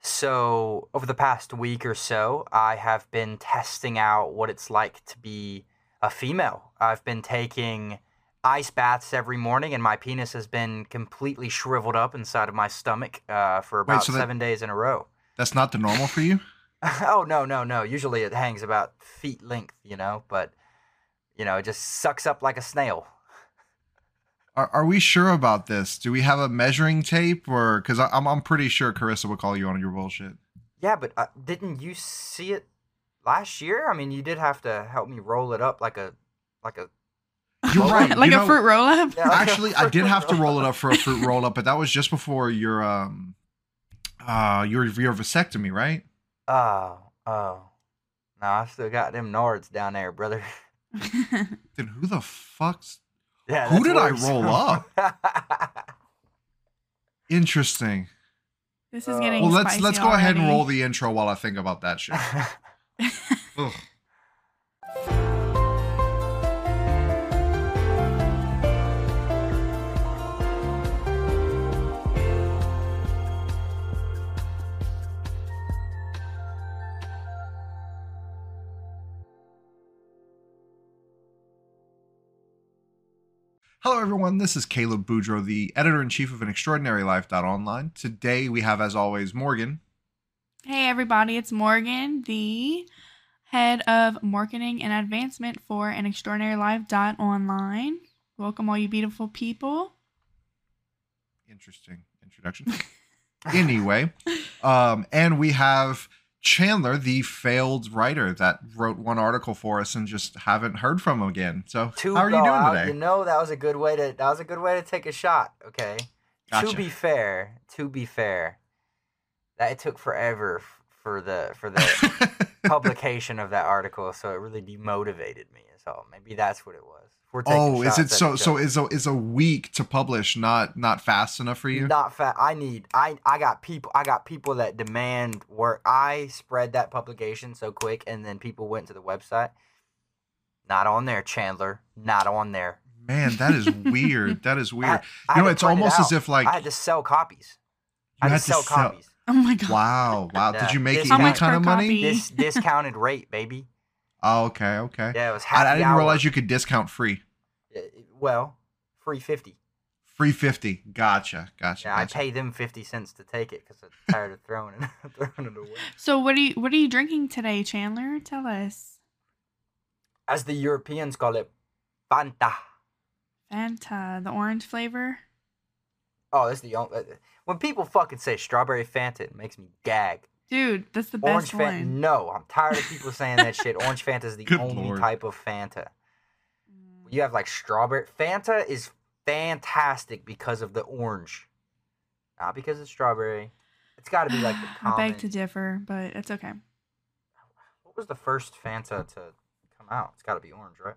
So, over the past week or so, I have been testing out what it's like to be a female. I've been taking ice baths every morning, and my penis has been completely shriveled up inside of my stomach uh, for about so that- seven days in a row. That's not the normal for you? oh no, no, no! Usually it hangs about feet length, you know, but you know, it just sucks up like a snail. Are, are we sure about this? Do we have a measuring tape, or because I'm I'm pretty sure Carissa would call you on your bullshit. Yeah, but uh, didn't you see it last year? I mean, you did have to help me roll it up like a like a You're right. like you a know, fruit roll up. Yeah, like Actually, I did fruit have to roll it roll-up. up for a fruit roll up, but that was just before your um uh your your vasectomy, right? Oh, oh. No, I still got them Nards down there, brother. Then who the fuck's Yeah. Who that's did I roll up? interesting? this is getting. Well, let's spicy let's go ahead and roll the intro while I think about that shit. Hello, everyone. This is Caleb Boudreau, the editor in chief of an extraordinary life.online. Today, we have, as always, Morgan. Hey everybody, it's Morgan, the head of marketing and advancement for an extraordinary life dot online. Welcome all you beautiful people. Interesting introduction. anyway, um, and we have Chandler, the failed writer that wrote one article for us and just haven't heard from him again. So, Two how are you doing blowout, today? You know that was a good way to that was a good way to take a shot. Okay. Gotcha. To be fair, to be fair, that it took forever f- for the for the publication of that article, so it really demotivated me. So maybe that's what it was. We're taking oh, is it so? each So is a is a week to publish not not fast enough for you? Not fast. I need. I I got people. I got people that demand work. I spread that publication so quick, and then people went to the website. Not on there, Chandler. Not on there. Man, that is weird. That is weird. I- I you know, it's print it almost as if like I had to sell copies. you I had had to sell copies. Oh my god. Wow, wow. Did you make This any How kind per of money? copy? This discounted rate, baby. Oh, okay, okay. Yeah, it was happy I, I didn't hour. realize you could discount free. Uh, Well, free fifty. Free fifty. Gotcha, gotcha. Yeah, I pay them fifty cents to take it because I'm tired of throwing it throwing it away. So what are you what are you drinking today, Chandler? Tell us. As the Europeans call it, Fanta. Fanta, the orange flavor. Oh, that's the only. When people fucking say strawberry Fanta, it makes me gag. Dude, that's the Orange best Fanta. one. No, I'm tired of people saying that shit. Orange Fanta is the Good only lord. type of Fanta. Mm. You have like strawberry. Fanta is fantastic because of the orange, not because of strawberry. It's got to be like the I beg to differ, but it's okay. What was the first Fanta to come out? It's got to be orange, right?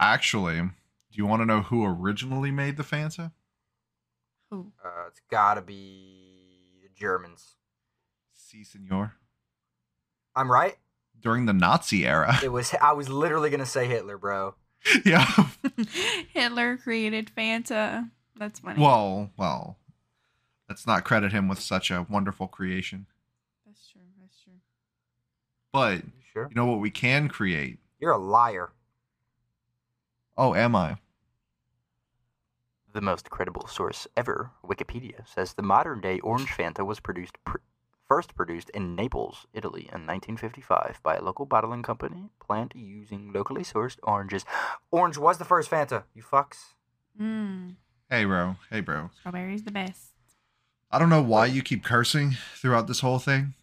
Actually, do you want to know who originally made the Fanta? Ooh. Uh, it's got to be the Germans. Si, senor. I'm right. During the Nazi era. It was. I was literally gonna say Hitler, bro. yeah. Hitler created Fanta. That's funny. Well, well. Let's not credit him with such a wonderful creation. That's true. That's true. But You sure? you know what we can create? You're a liar. Oh, am I? The most credible source ever, Wikipedia, says the modern day orange Fanta was produced pr- first produced in Naples, Italy in 1955 by a local bottling company, plant using locally sourced oranges. Orange was the first Fanta, you fucks. Mmm. Hey, bro. Hey, bro. Strawberry's the best. I don't know why you keep cursing throughout this whole thing.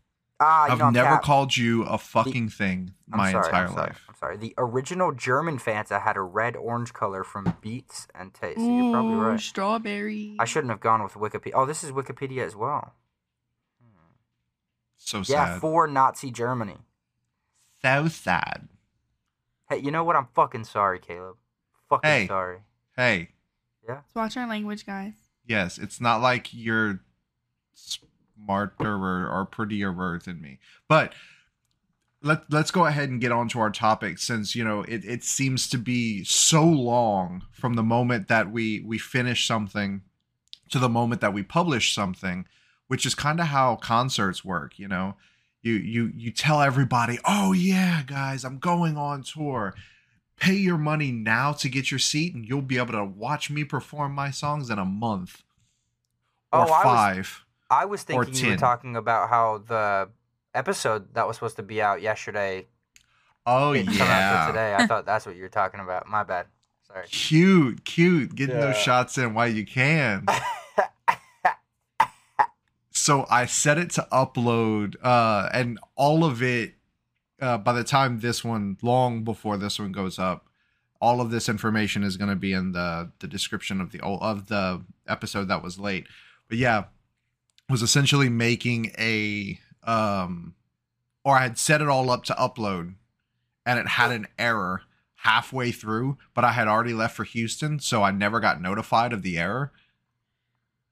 Ah, I've know, never cap- called you a fucking thing my sorry, entire I'm sorry, life. I'm sorry. The original German Fanta had a red orange color from beets and taste. So you're probably Ooh, right. strawberry. I shouldn't have gone with Wikipedia. Oh, this is Wikipedia as well. So Yeah, sad. for Nazi Germany. so sad. Hey, you know what? I'm fucking sorry, Caleb. Fucking Hey. sorry. Hey, Let's watch our language, guys. yes, it's not like you're smarter or, or prettier than me. But let let's go ahead and get on to our topic since you know it, it seems to be so long from the moment that we we finish something to the moment that we publish something which is kind of how concerts work, you know. You you you tell everybody, "Oh yeah, guys, I'm going on tour." Pay your money now to get your seat and you'll be able to watch me perform my songs in a month oh, or Oh, I was- 5. I was thinking you were talking about how the episode that was supposed to be out yesterday oh didn't come out yeah. today. I thought that's what you were talking about. My bad. Sorry. Cute, cute. Getting those shots in while you can. so I set it to upload, uh, and all of it. Uh, by the time this one, long before this one goes up, all of this information is going to be in the the description of the of the episode that was late. But yeah, was essentially making a um, or I had set it all up to upload, and it had an error halfway through, but I had already left for Houston, so I never got notified of the error.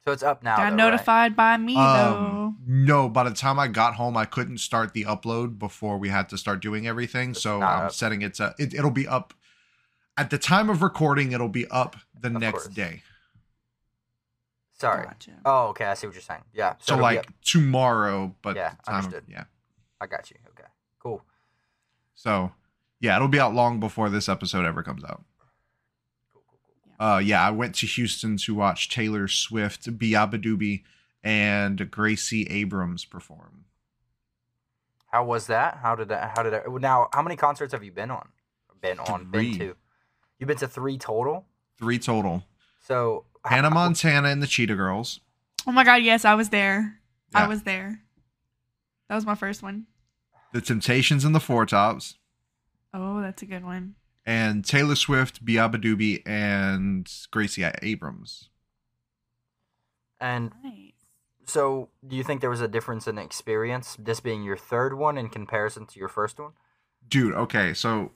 So it's up now. Got though, right? notified by me Um, no, by the time I got home, I couldn't start the upload before we had to start doing everything. It's So I'm up. setting it to it, it'll be up at the time of recording. It'll be up the Of next course. day. Sorry. Gotcha. Oh, okay. I see what you're saying. Yeah. So, it'll like tomorrow, but Yeah, the time of- understood. yeah. I got you. Okay. Cool. So yeah, it'll be out long before this episode ever comes out. Uh, yeah, I went to Houston to watch Taylor Swift, Beabadoobee, and Gracie Abrams perform. How was that? How did that? How did that? Now, how many concerts have you been on? Been on? Three. Been to? You've been to three total. Three total. So Hannah how- Montana and the Cheetah Girls. Oh my god, yes, I was there. Yeah. I was there. That was my first one. The Temptations and the Four Tops. Oh, that's a good one. And Taylor Swift, Beabadoobee, and Gracie Abrams. And Nice. so, do you think there was a difference in experience, this being your third one in comparison to your first one? Dude, okay, so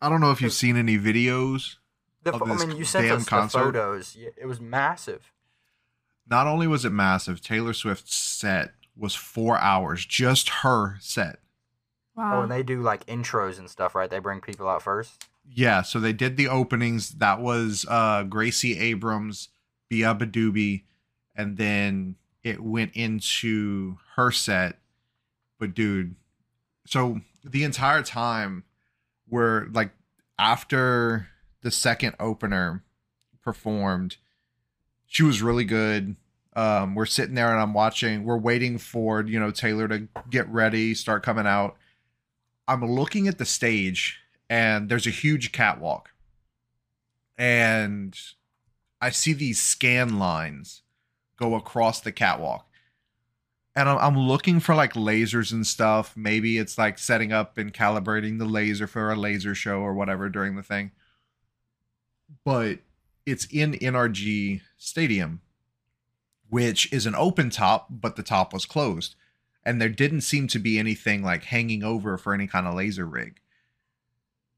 I don't know if you've seen any videos. The, Of pho- I mean, you sent damn us concert? the photos. It was massive. Not only was it massive, Taylor Swift's set was four hours, just her set. Oh, and they do like intros and stuff, right? They bring people out first. Yeah, so they did the openings. That was uh Gracie Abrams, Beabadoobee, and then it went into her set. But dude, so the entire time we're like after the second opener performed, she was really good. Um, we're sitting there and I'm watching, we're waiting for, you know, Taylor to get ready, start coming out. I'm looking at the stage and there's a huge catwalk. And I see these scan lines go across the catwalk. And I'm, I'm looking for like lasers and stuff. Maybe it's like setting up and calibrating the laser for a laser show or whatever during the thing. But it's in NRG Stadium, which is an open top, but the top was closed. And there didn't seem to be anything like hanging over for any kind of laser rig.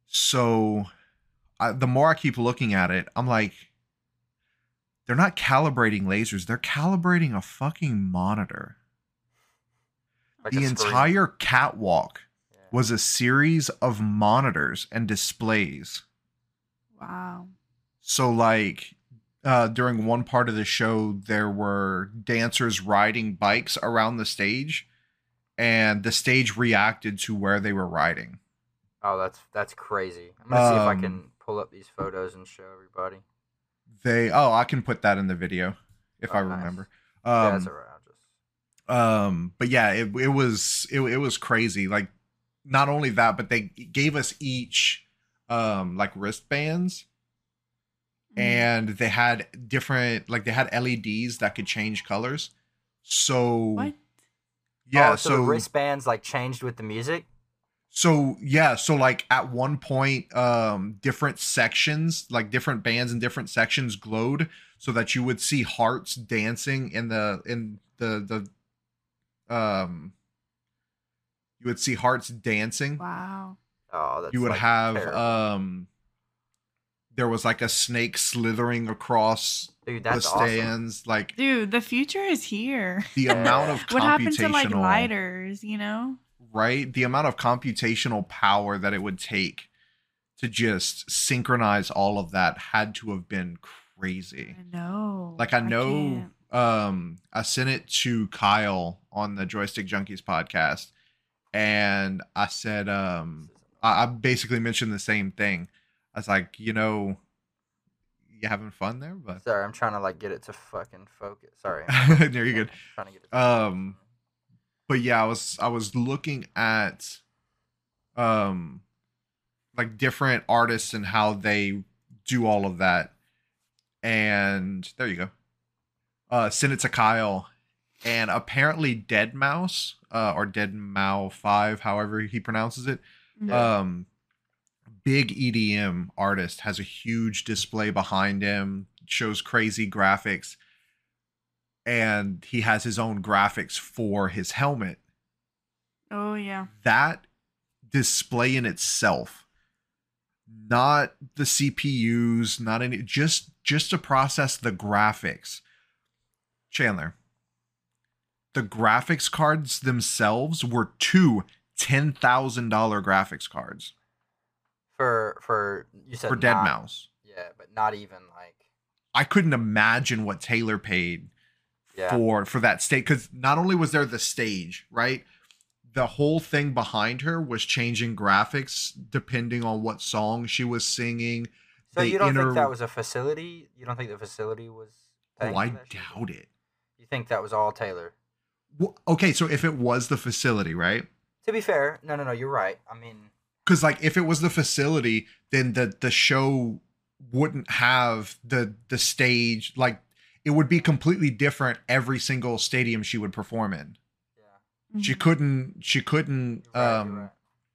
So I, the more I keep looking at it, I'm like, they're not calibrating lasers, they're calibrating a fucking monitor. Like the entire catwalk Yeah. was a series of monitors and displays. wow. So like uh during one part of the show there were dancers riding bikes around the stage and the stage reacted to where they were riding. Oh, that's that's crazy. I'm gonna see if I Um, can pull up these photos and show everybody. They oh, I can put that in the video if I Oh, nice. remember. yeah, Um that's alright. Just. um but yeah, it it was it, it was crazy. Like not only that, but they gave us each um like wristbands Mm. and they had different like they had LEDs that could change colors. So what? Yeah, oh, so, so the wristbands like changed with the music. so yeah, so like at one point um different sections, like different bands and different sections glowed so that you would see hearts dancing in the in the the um you would see hearts dancing. Wow. Oh, that's you would like, have terrible. um there was like a snake slithering across dude. the That's awesome. stands like Dude, the future is here. the amount of What happened to like lighters, you know? right the amount of computational power that it would take to just synchronize all of that had to have been crazy I know. like i know can't. um I sent it to Kyle on the Joystick Junkies podcast and I said um I, I basically mentioned the same thing. I was like, you know, you having fun there, but Sorry, I'm trying to like get it to fucking focus. Sorry. there you good. Trying to get it to Um, but yeah, I was I was looking at um like different artists and how they do all of that. And there you go. Uh send it to Kyle. And apparently Deadmau5, uh, or Dead Mao Five, however he pronounces it, Yeah. um big EDM artist has a huge display behind him, shows crazy graphics, and he has his own graphics for his helmet. Oh yeah. That display in itself, not the CPUs, not any just just to process the graphics. Chandler, the graphics cards themselves were two ten thousand dollar graphics cards for for you said for Dead not- Mouse. Yeah, but not even like I couldn't imagine what Taylor paid yeah. for for that stage because not only was there the stage, right? The whole thing behind her was changing graphics depending on what song she was singing. so you don't inner- think that was a facility? You don't think the facility was? Oh, I doubt it. You think that was all Taylor? Well, okay, so if it was the facility, right? To be fair, no, no, no. You're right. I mean, Because like if it was the facility, then the the show wouldn't have the the stage like it would be completely different every single stadium she would perform in. yeah. She Mhm. couldn't she couldn't right, um right.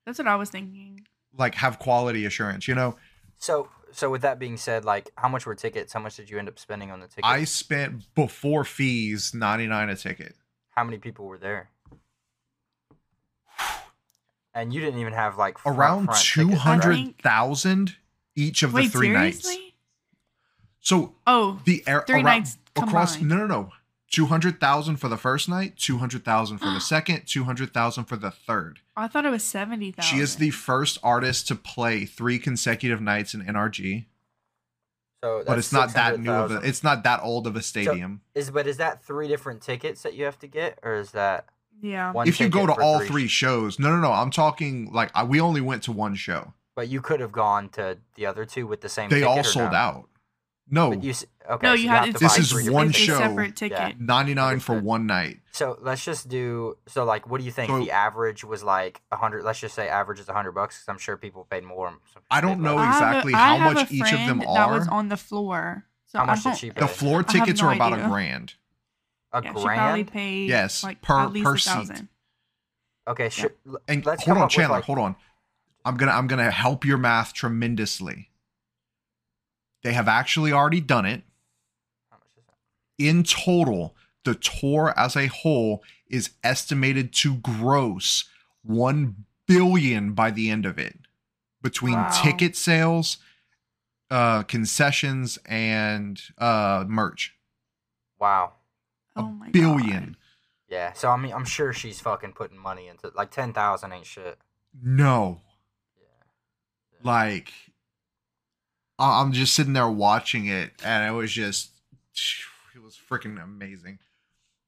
That's what I was thinking. like have quality assurance, you know? So, so with that being said, like, how much were tickets? How much did you end up spending on the tickets? I spent before fees 99 a ticket. How many people were there? And you didn't even have like front, Around front tickets, right? 200,000 each of the Wait, three nights. seriously? So Oh, the air Three around- nights across combined. no no no 200,000 for the first night, 200,000 for the second, 200,000 for the third. I thought it was seventy thousand. She is the first artist to play 3 consecutive nights in NRG, So, but it's not that new of a it's not that old of a stadium. Is but is that three different tickets that you have to get, or is that yeah. one? if you go to all three three shows, no no no, I'm talking like I, we only went to one show. But you could have gone to the other two with the same. They ticket all or sold no? out. No, But you okay? no, so you have had to This buy is three it's, one show. A separate ticket. 99 for one night. So let's just do so. Like, what do you think So- the average was like? A hundred. Let's just say average is a hundred bucks. Because I'm sure people paid more. I don't know less. I have a- exactly I how have much a each of them friend That was are. on the floor. So How much did don't- she pay? The floor tickets no are about a idea. grand. A Yeah, she probably grand. paid Yes, like per- at least per a seat. thousand. Okay, sure. l- And Let's hold on, Chandler, like- hold on. I'm gonna I'm gonna help your math tremendously. They have actually already done it. How much is that? In total, the tour as a whole is estimated to gross one billion by the end of it. Between Wow. ticket sales, uh concessions, and uh merch. Wow. A Oh my billion. God. Yeah. So I mean, I'm sure she's fucking putting money into like ten thousand ain't shit. No. Yeah. like I- I'm just sitting there watching it and it was just it was freaking amazing.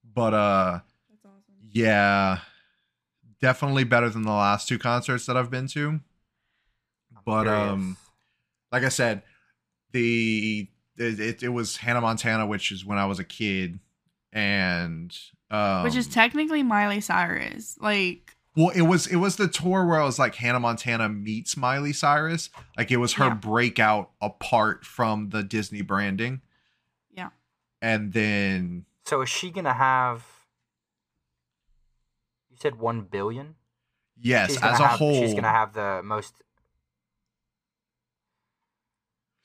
But uh That's awesome. yeah, definitely better than the last two concerts that I've been to. I'm But curious. um like I said, the it, it, it was Hannah Montana which is when I was a kid and um Which is technically Miley Cyrus. Like, Well, it was it was the tour where it was like Hannah Montana meets Miley Cyrus. Like it was her Yeah. breakout apart from the Disney branding. Yeah. And then so is she gonna have? You said one billion. yes, She's gonna as a have- whole, she's gonna have the most.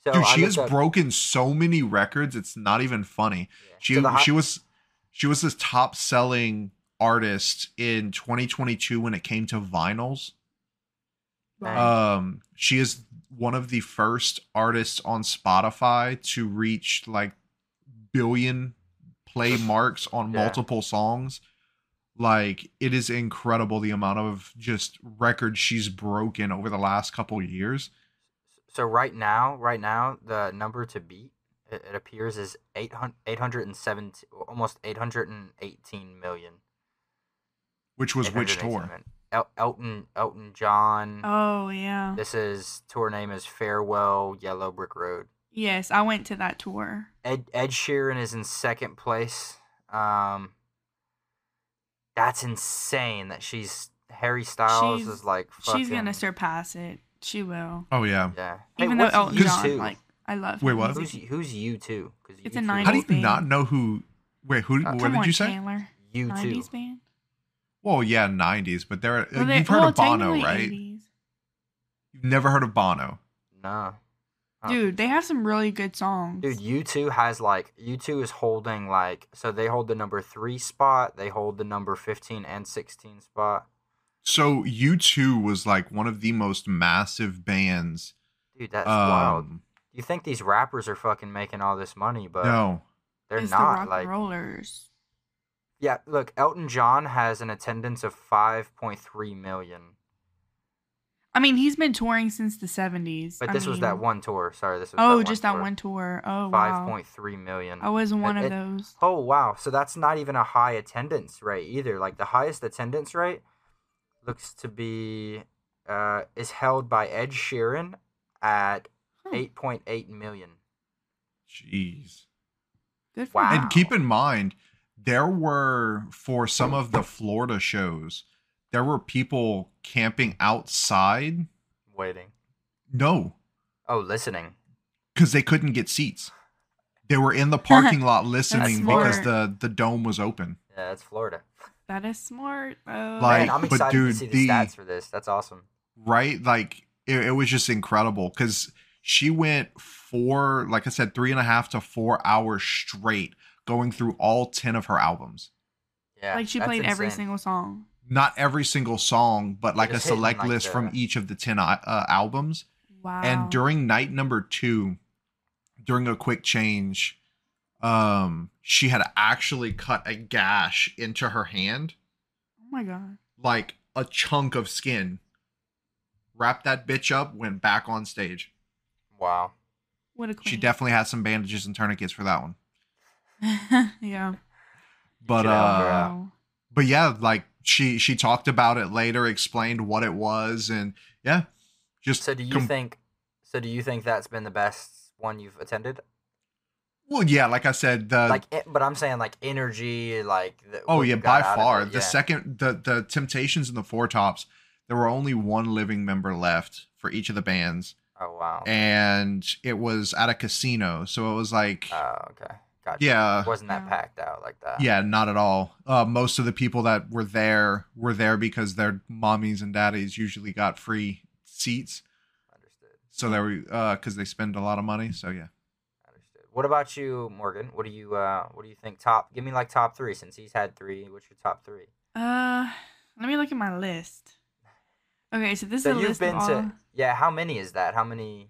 So dude, I she has up- broken so many records. It's not even funny. yeah. She So hi- she was she was the top selling artist in 2022 when it came to vinyls. wow. Um, she is one of the first artists on Spotify to reach like billion play marks on Yeah. multiple songs. Like it is incredible the amount of just records she's broken over the last couple years. So right now, right now, the number to beat it, it appears is 800, 817, almost 818 million. Which was which tour? El- Elton Elton John. Oh yeah. This is tour name is Farewell Yellow Brick Road. Yes, I went to that tour. Ed Ed Sheeran is in second place. Um, that's insane that she's Harry Styles She's- is like She's gonna surpass it. She will. Oh yeah. Yeah. Even though Elton U2? John, like I love. Wait, him. what? Who's who's you two? Because It's a nineties. How do you band. not know who? Wait, who? Uh, what did on, you say? Chandler. you two. 90s band. Well, yeah, '90s, but there. Well, they- you've heard well, of Bono, right? 80s. You've never heard of Bono. Nah. Huh. Dude, they have some really good songs. Dude, U2 has like U2 is holding like so they hold the number three spot, they hold the number fifteen and sixteen spot. So U2 was like one of the most massive bands. Dude, that's wild. You think these rappers are fucking making all this money, but no, they're it's the not. rock like, rollers. yeah, look, Elton John has an attendance of five point three million, I mean, he's been touring since the 70s. but I this was that one tour. Sorry, this was Oh, that just that tour. one tour. Oh, Five wow. point three million. I was one It- of it- those. Oh wow! So that's not even a high attendance rate either. Like the highest attendance rate looks to be uh, is held by Ed Sheeran at. Eight point eight million. jeez. Good for Wow. And keep in mind, there were for some of the Florida shows, there were people camping outside. Waiting. No, Oh, listening. because they couldn't get seats. They were in the parking lot listening because the the dome was open. Yeah, that's Florida. That is smart. though. Like, Man, I'm but excited dude, to see the, the- stats for this. That's awesome. right? Like it, it was just incredible because she went four, like I said, three and a half to four hours straight going through all 10 of her albums. Yeah, like she that's played every single song. Not every single song, but like a select like, list the- from each of the 10 uh, uh, albums. Wow. And during night number two, during a quick change, um, she had actually cut a gash into her hand, oh my god. like a chunk of skin. Wrapped that bitch up, went back on stage. Wow. What a queen. She definitely had some bandages and tourniquets for that one. yeah. But Should uh out. But yeah, like she she talked about it later, explained what it was and yeah. Just So do you com- think? So do you think that's been the best one you've attended? Well, yeah, like I said, the like, it, but I'm saying like energy, like. The, Oh yeah, by far. it, The yeah. second the the Temptations and the Four Tops, there were only one living member left for each of the bands. Oh wow. And it was at a casino. So it was like Oh okay. Gotcha. yeah. It wasn't that packed out like that. Yeah, not at all. Uh, most of the people that were there were there because their mommies and daddies usually got free seats. Understood. So they were uh because they spend a lot of money. So yeah. Understood. What about you, Morgan? What do you uh what do you think top give me like top three since he's had three. What's your top three? Uh, let me look at my list. Okay, so this So is a you've list been of all. to yeah, how many is that? How many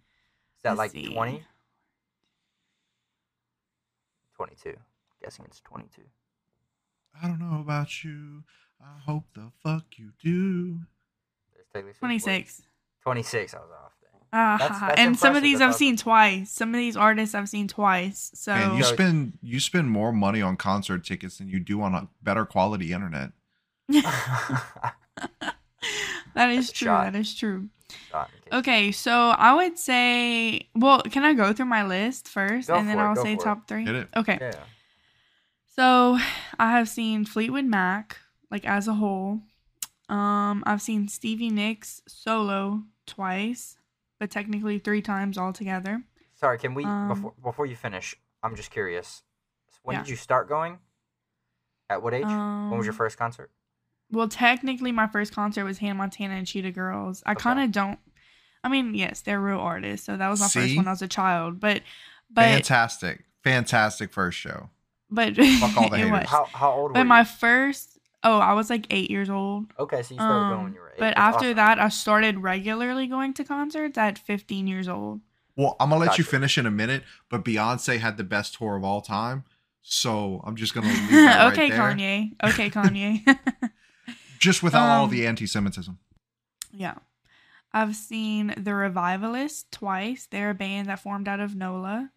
is that Let's like see. 20? 22. Guessing it's 22. I don't know about you. I hope the fuck you do. There's Taylor Swift. 26. 26 I was off there. Ah, That's- that's and some of these I've seen twice. Some of these artists I've seen twice. So and you spend you spend more money on concert tickets than you do on a better quality internet. that is true. shot. That is true. Shot in case- Okay, so I would say, well, can I go through my list first, Go and then it, I'll say for it. top three? Hit it. Okay, Yeah. so I have seen Fleetwood Mac, like as a whole. Um, I've seen Stevie Nicks solo twice, but technically three times altogether. Sorry, can we Um, before before you finish? I'm just curious. When Yeah. did you start going? At what age? when was your Um, first concert? Well, technically, my first concert was Hannah Montana and Cheetah Girls. I Okay. kind of don't. I mean, yes, they're real artists, so that was my first See? one as a child. But, but, Fantastic. Fantastic first show. but Fuck all the it haters. was. How how old were But you? my first, oh, I was like eight years old. okay, so you started going Um, when you were eight. but That's after awesome. that, I started regularly going to concerts at 15 years old. Well, I'm gonna let you finish in a minute, but Beyonce had the best tour of all time. So I'm just gonna leave that okay, right there. Kanye. Okay, Kanye. Just without all Um, the anti-Semitism. yeah. I've seen The Revivalists twice. They're a band that formed out of NOLA.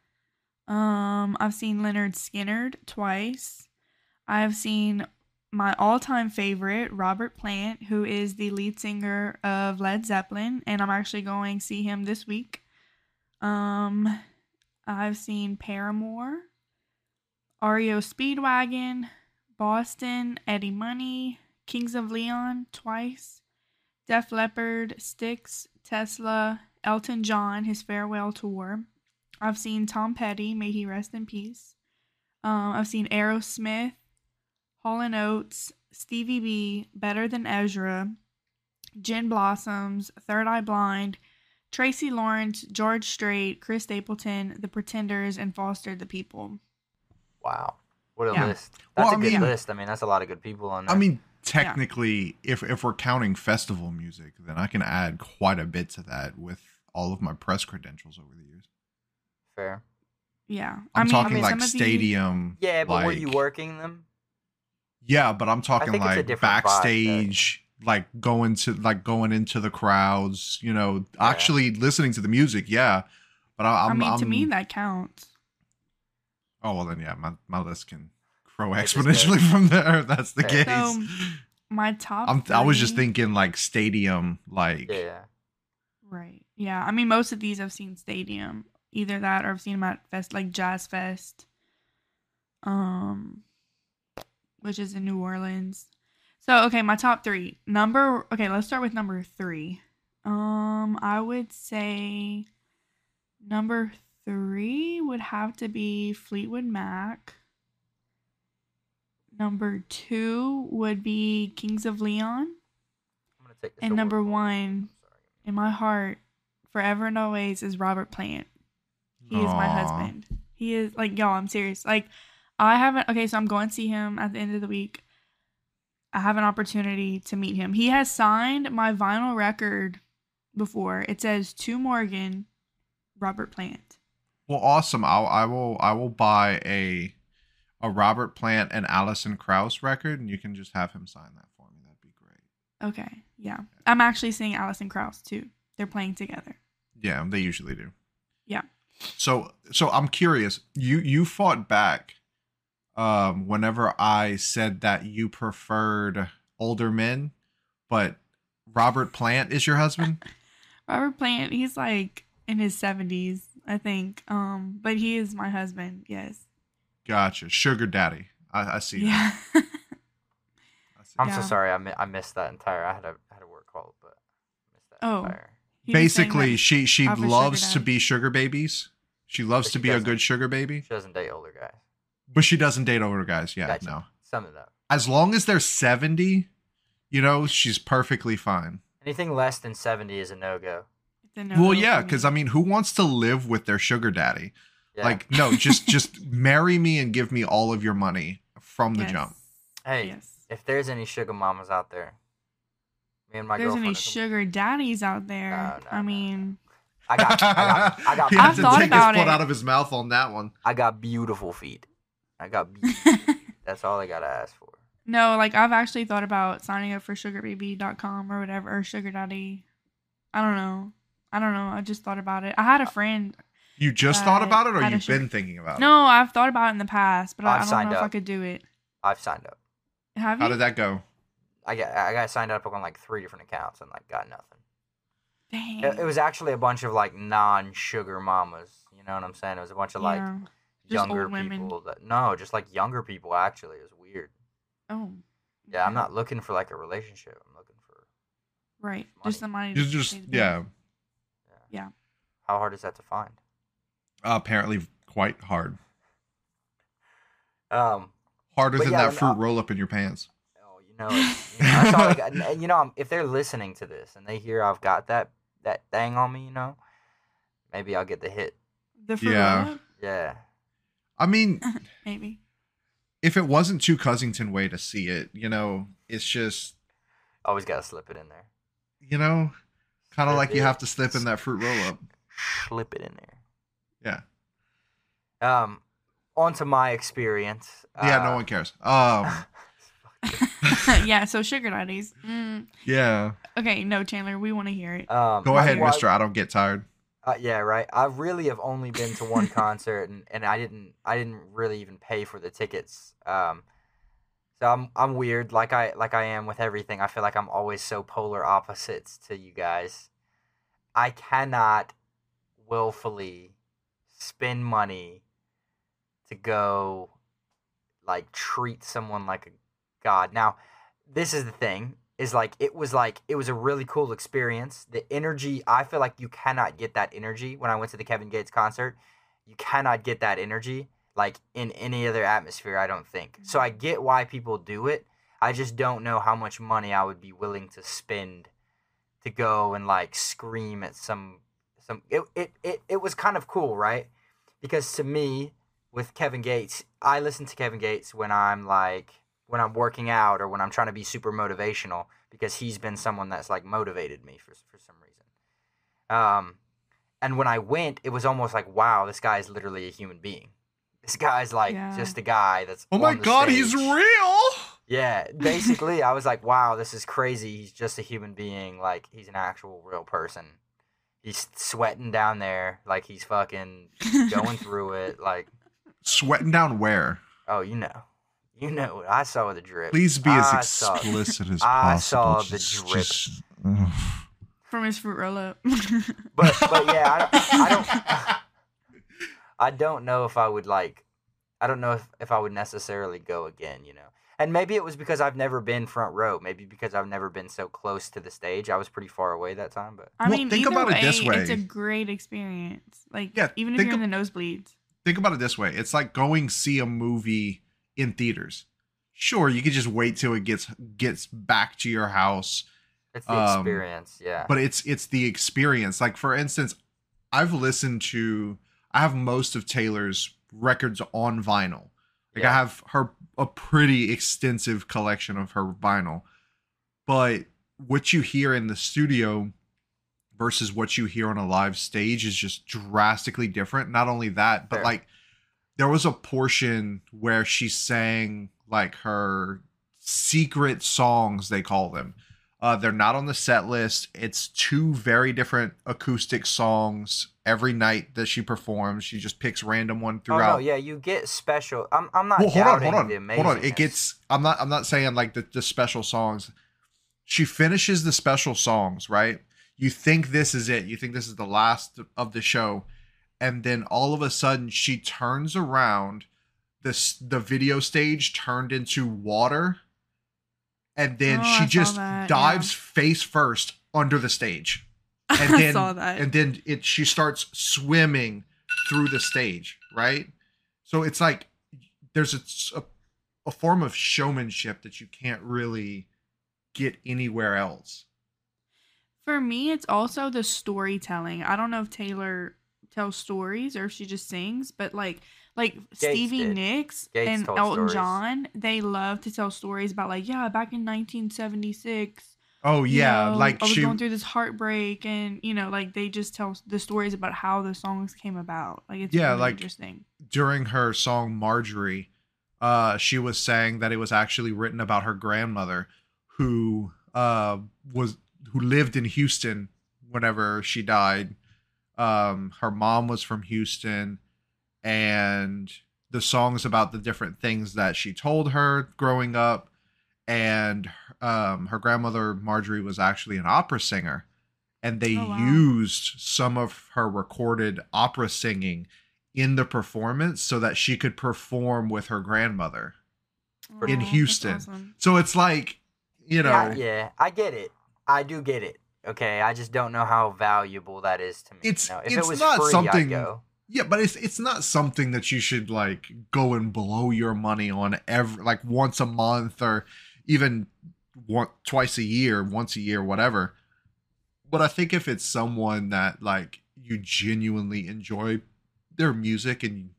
Um, I've seen Lynyrd Skynyrd twice. I've seen my all-time favorite, Robert Plant, who is the lead singer of Led Zeppelin, and I'm actually going to see him this week. Um, I've seen Paramore, REO Speedwagon, Boston, Eddie Money, Kings of Leon twice, Def Leppard, Styx, Tesla, Elton John, his farewell tour. I've seen Tom Petty, may he rest in peace. Um, I've seen Aerosmith, Hall and Oates, Stevie B, Better Than Ezra, Gin Blossoms, Third Eye Blind, Tracy Lawrence, George Strait, Chris Stapleton, The Pretenders, and Foster the People. Wow. What a Yeah. list. That's Well, a I good mean- list. I mean, that's a lot of good people on there. I mean, technically, if if we're counting festival music, then I can add quite a bit to that with all of my press credentials over the years. fair. Yeah, I I'm mean, talking some like of the- stadium. Yeah, but were you working them? Yeah, but I'm talking think it's a like different vibe, backstage, like going to like going into the crowds. You know, actually listening to the music. Yeah, but I, I'm, I mean, to I'm- me, that counts. Oh well, then yeah, my my list can grow exponentially from there. If that's the Fair. case. So, My top. I'm, I was just thinking like stadium, like Yeah. Right. Yeah. I mean, most of these I've seen stadium. Either that or I've seen them at fest like Jazz Fest. Um which is in New Orleans. So, okay, my top 3. Number Okay, let's start with number 3. Um I would say number 3 would have to be Fleetwood Mac. Number 2 would be Kings of Leon. I'm gonna take And number one, in my heart, forever and always, is Robert Plant. He is my husband. He is like y'all. I'm serious. Like I haven't. Okay, so I'm going to see him at the end of the week. I have an opportunity to meet him. He has signed my vinyl record before. It says to Morgan, Robert Plant. Well, awesome. I'll, I will. I will buy a a Robert Plant and Alison Krauss record, and you can just have him sign that for me. That'd be great. Okay, yeah. I'm actually seeing Alison Krauss too. They're playing together. Yeah, they usually do. Yeah. So, so I'm curious. You you fought back, um, whenever I said that you preferred older men, but Robert Plant is your husband. Robert Plant, he's like in his 70s, I think. Um, but he is my husband. Yes. Gotcha. Sugar daddy. I, I see. that. Yeah. I see I'm Yeah. so sorry. I, mi- I missed that entire. I had a had a work call, but I missed that Oh. entire. He was saying Basically, she she I'm a sugar loves to be sugar babies. She loves But to she be a good sugar baby, She doesn't date older guys. but she doesn't date older guys. Yeah, Gotcha. no. Sum it up. As long as they're seventy, you know, she's perfectly fine. Anything less than seventy is a no go. it's a no-no well, yeah, because I mean, who wants to live with their sugar daddy? Yeah. Like, no, just just marry me and give me all of your money from the Yes. jump. hey, Yes. if there's any sugar mamas out there, me and my there's any girlfriend. are- sugar daddies out there, No, no, I no, mean, I got, I got, I got, he I've had to thought take about his foot it. out of his mouth on that one. I got beautiful feet. I got. Beautiful feet. That's all I gotta ask for. no, like I've actually thought about signing up for sugarbaby.com or whatever, or sugar daddy. I don't know. I don't know. I just thought about it. I had a uh, friend. You just thought about it, or you've been thinking about it? No, I've thought about it in the past, but I, I've I don't signed know if I up. could do it. I've signed up. Have it? How you? did that go? I got, I got signed up on like three different accounts and like got nothing. Dang. It, it was actually a bunch of like non-sugar mamas. You know what I'm saying? It was a bunch of like Yeah. Just younger old women. people that no, just like younger people. Actually, it was weird. Oh. Yeah, I'm not looking for like a relationship. I'm looking for Right. money. Just the money. You to just pay the bills. yeah. Yeah. how hard is that to find? Apparently quite hard. Um, Harder than yeah, that fruit I'll- roll up in your pants. oh, you know, you know, that's I got. And, you know, if they're listening to this and they hear I've got that that thing on me, you know, maybe I'll get the hit. The fruit Yeah. roll-up? Yeah, I mean, Maybe. if it wasn't too Cousington way to see it, you know, it's just always gotta slip it in there. you know, kind of Slip like you have to slip in that fruit roll up. Slip it in there. Yeah. Um, on to my experience. Yeah, uh, no one cares. Um, yeah. So sugar daddies. Mm. yeah. Okay. No, Chandler. We want to hear it. Um, Go ahead, well, Mister. I don't get tired. Uh, yeah, right. I really have only been to one concert, and, and I didn't I didn't really even pay for the tickets. Um, so I'm I'm weird, like I like I am with everything. I feel like I'm always so polar opposites to you guys. I cannot willfully spend money to go like treat someone like a god. Now, this is the thing is like it was like it was a really cool experience. The energy, I feel like you cannot get that energy when I went to the Kevin Gates concert. You cannot get that energy like in any other atmosphere, I don't think. So I mm-hmm. get why people do it. I just don't know how much money I would be willing to spend to go and like scream at some some it it, it, it was kind of cool, right? Because to me, with Kevin Gates, I listen to Kevin Gates when I'm like when I'm working out or when I'm trying to be super motivational because he's been someone that's like motivated me for for some reason. Um, and when I went, it was almost like, wow, this guy is literally a human being. This guy's like Yeah. just a guy that's. Oh my on the god, he's real. Yeah, basically, I was like, wow, this is crazy. He's just a human being. Like, he's an actual real person. He's sweating down there, like he's fucking going through it. Like, Sweating down where? oh, you know, you know, what I saw the drip. Please be as I saw- explicit as I possible. I saw the drip. just- From his fruit roll up. But, but yeah, I, I don't. I don't know if I would like. I don't know if, if I would necessarily go again. You know, and maybe it was because I've never been front row. Maybe because I've never been so close to the stage. I was pretty far away that time, but I Well, mean, think either about way, it this way: it's a great experience. Like, Yeah, even if you're in the nosebleeds. Think about it this way: it's like going see a movie in theaters. Sure, you could just wait till it gets gets back to your house, it's the Um, experience. Yeah. but it's it's the experience. Like for instance, I've listened to I have most of Taylor's records on vinyl. Like I have her a pretty extensive collection of her vinyl. But what you hear in the studio versus what you hear on a live stage is just drastically different. Not only that, but Fair. like there was a portion where she sang like her secret songs they call them. Uh, they're not on the set list. It's two very different acoustic songs every night that she performs. She just picks random one throughout. no, yeah, you get special. I'm I'm not Well, hold on, hold on, hold on. It gets. I'm not. I'm not saying like the, the special songs. She finishes the special songs, right? You think this is it. You think this is the last of the show, and then all of a sudden she turns around. This the video stage turned into water, and then Oh, she I just that, dives face first under the stage and I then saw that. and then it she starts swimming through the stage right so it's like there's a, a, a form of showmanship that you can't really get anywhere else For me, it's also the storytelling. I don't know if Taylor tells stories or if she just sings, but like like Stevie did. Nicks Gates and Elton stories. John, they love to tell stories about like, yeah, back in 1976. oh you yeah know, like I was she going through this heartbreak, and you know, like they just tell the stories about how the songs came about. Like it's Yeah, really like- interesting. during her song marjorie uh she was saying that it was actually written about her grandmother who uh was who lived in houston whenever she died um her mom was from houston and the songs about the different things that she told her growing up and um her grandmother marjorie was actually an opera singer and they Oh, wow. used some of her recorded opera singing in the performance so that she could perform with her grandmother. in Houston. awesome. So it's like, you know, yeah, yeah, I get it. I do get it. Okay, I just don't know how valuable that is to me. It's- know? if it's it was not free, something- yeah, but it's it's not something that you should like go and blow your money on every like once a month or even one twice a year, once a year, whatever. But I think if it's someone that like you genuinely enjoy their music and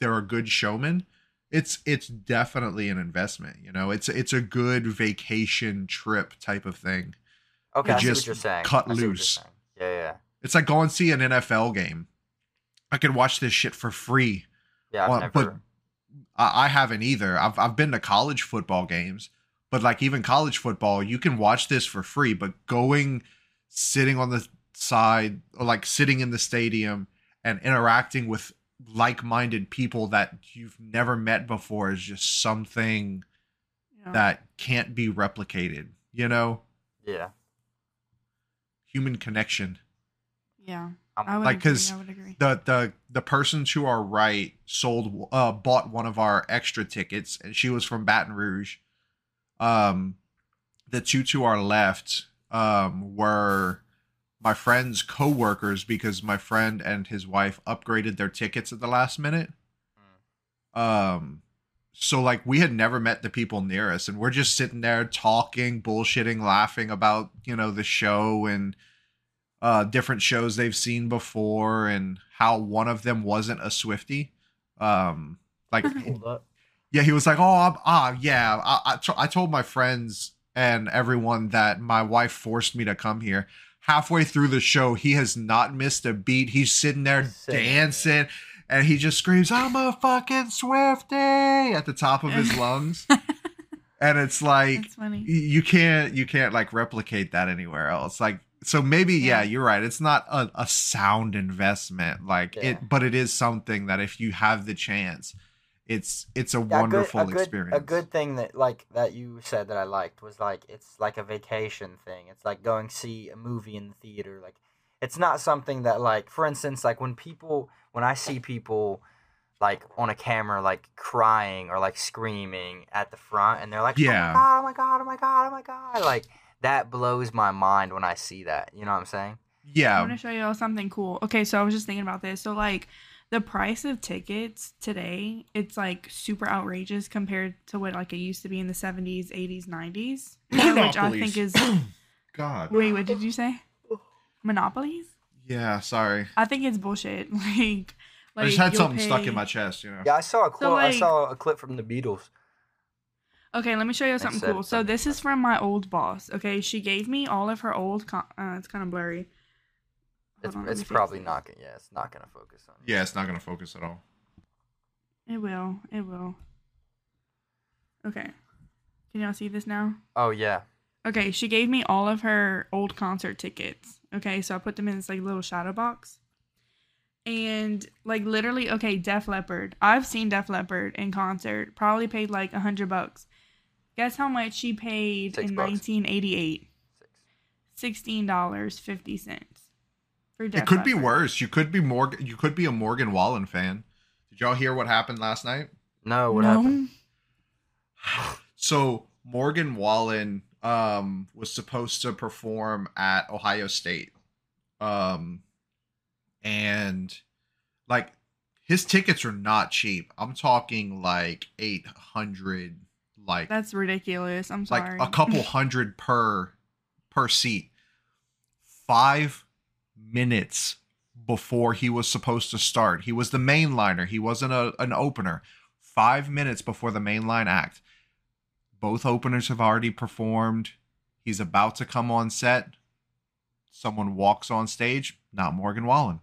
they're a good showman, it's it's definitely an investment. You know, it's it's a good vacation trip type of thing. Okay, You I see just what you're saying. cut I see what you're loose. saying. Yeah, yeah, It's like going see an NFL game. I could watch this shit for free. yeah. I've Well, never. but I, I haven't either. I've I've been to college football games, but like even college football, you can watch this for free. But going, sitting on the side, or like sitting in the stadium and interacting with like-minded people that you've never met before is just something Yeah. that can't be replicated. You know, Yeah. Human connection. yeah. I'm- I would Like, agree, 'cause I would agree. the the the person to our right sold uh bought one of our extra tickets and she was from Baton Rouge. Um the two to our left um were my friend's co-workers because my friend and his wife upgraded their tickets at the last minute. Um so like we had never met the people near us and we're just sitting there talking, bullshitting, laughing about, you know, the show and uh different shows they've seen before and how one of them wasn't a Swifty. Um like yeah, he was like, "Oh, I'm, ah, yeah." I, I, t- I told my friends and everyone that my wife forced me to come here. Halfway through the show, he has not missed a beat. He's sitting there Sitting there. dancing, and he just screams, "I'm a fucking Swifty!" at the top of his lungs. and it's like That's funny. y- you can't you can't like replicate that anywhere else. Like so maybe yeah, Yeah. you're right. It's not a, a sound investment like Yeah. it, but it is something that if you have the chance, it's it's a Yeah, wonderful a good, experience. A good thing that like that you said that I liked was like it's like a vacation thing. It's like going see a movie in the theater. Like it's not something that like for instance like when people when I see people like on a camera like crying or like screaming at the front and they're like Yeah. oh my god oh my god oh my god oh my god like that blows my mind when I see that. You know what I'm saying? Yeah. I yeah, want to show y'all something cool. Okay, so I was just thinking about this. So like the price of tickets today, it's like super outrageous compared to what like it used to be in the 70s, 80s, 90s, which I think is God. Wait, what did you say? Monopolies? Yeah, sorry. I think it's bullshit. Like like I just had you'll something stuck in my chest, you know. Yeah, I saw a quote. I like- saw a clip from the Beatles. Okay, let me show you something said cool. So this is from my old boss. Okay, she gave me all of her old. Con- uh, it's kind of blurry. It's, on, it's probably this. not gonna. Yeah, it's not gonna focus on. Yeah, it's not gonna focus at all. It will. It will. Okay. Can y'all see this now? Oh yeah. Okay, she gave me all of her old concert tickets. Okay, so I put them in this like little shadow box. And like literally, okay, Def Leppard. I've seen Def Leppard in concert. Probably paid like a hundred bucks. Guess how much she paid Six in bucks. 1988? Sixteen dollars fifty cents. For Def it could be worse. You could be Morgan. You could be a Morgan Wallen fan. Did y'all hear what happened last night? No, what no? happened? So Morgan Wallen um was supposed to perform at Ohio State. Um and like his tickets are not cheap. I'm talking like 800 like That's ridiculous. I'm sorry. like a couple hundred per per seat. 5 minutes before he was supposed to start. He was the mainliner. He wasn't a, an opener. 5 minutes before the mainline act. Both openers have already performed. He's about to come on set. Someone walks on stage, not Morgan Wallen.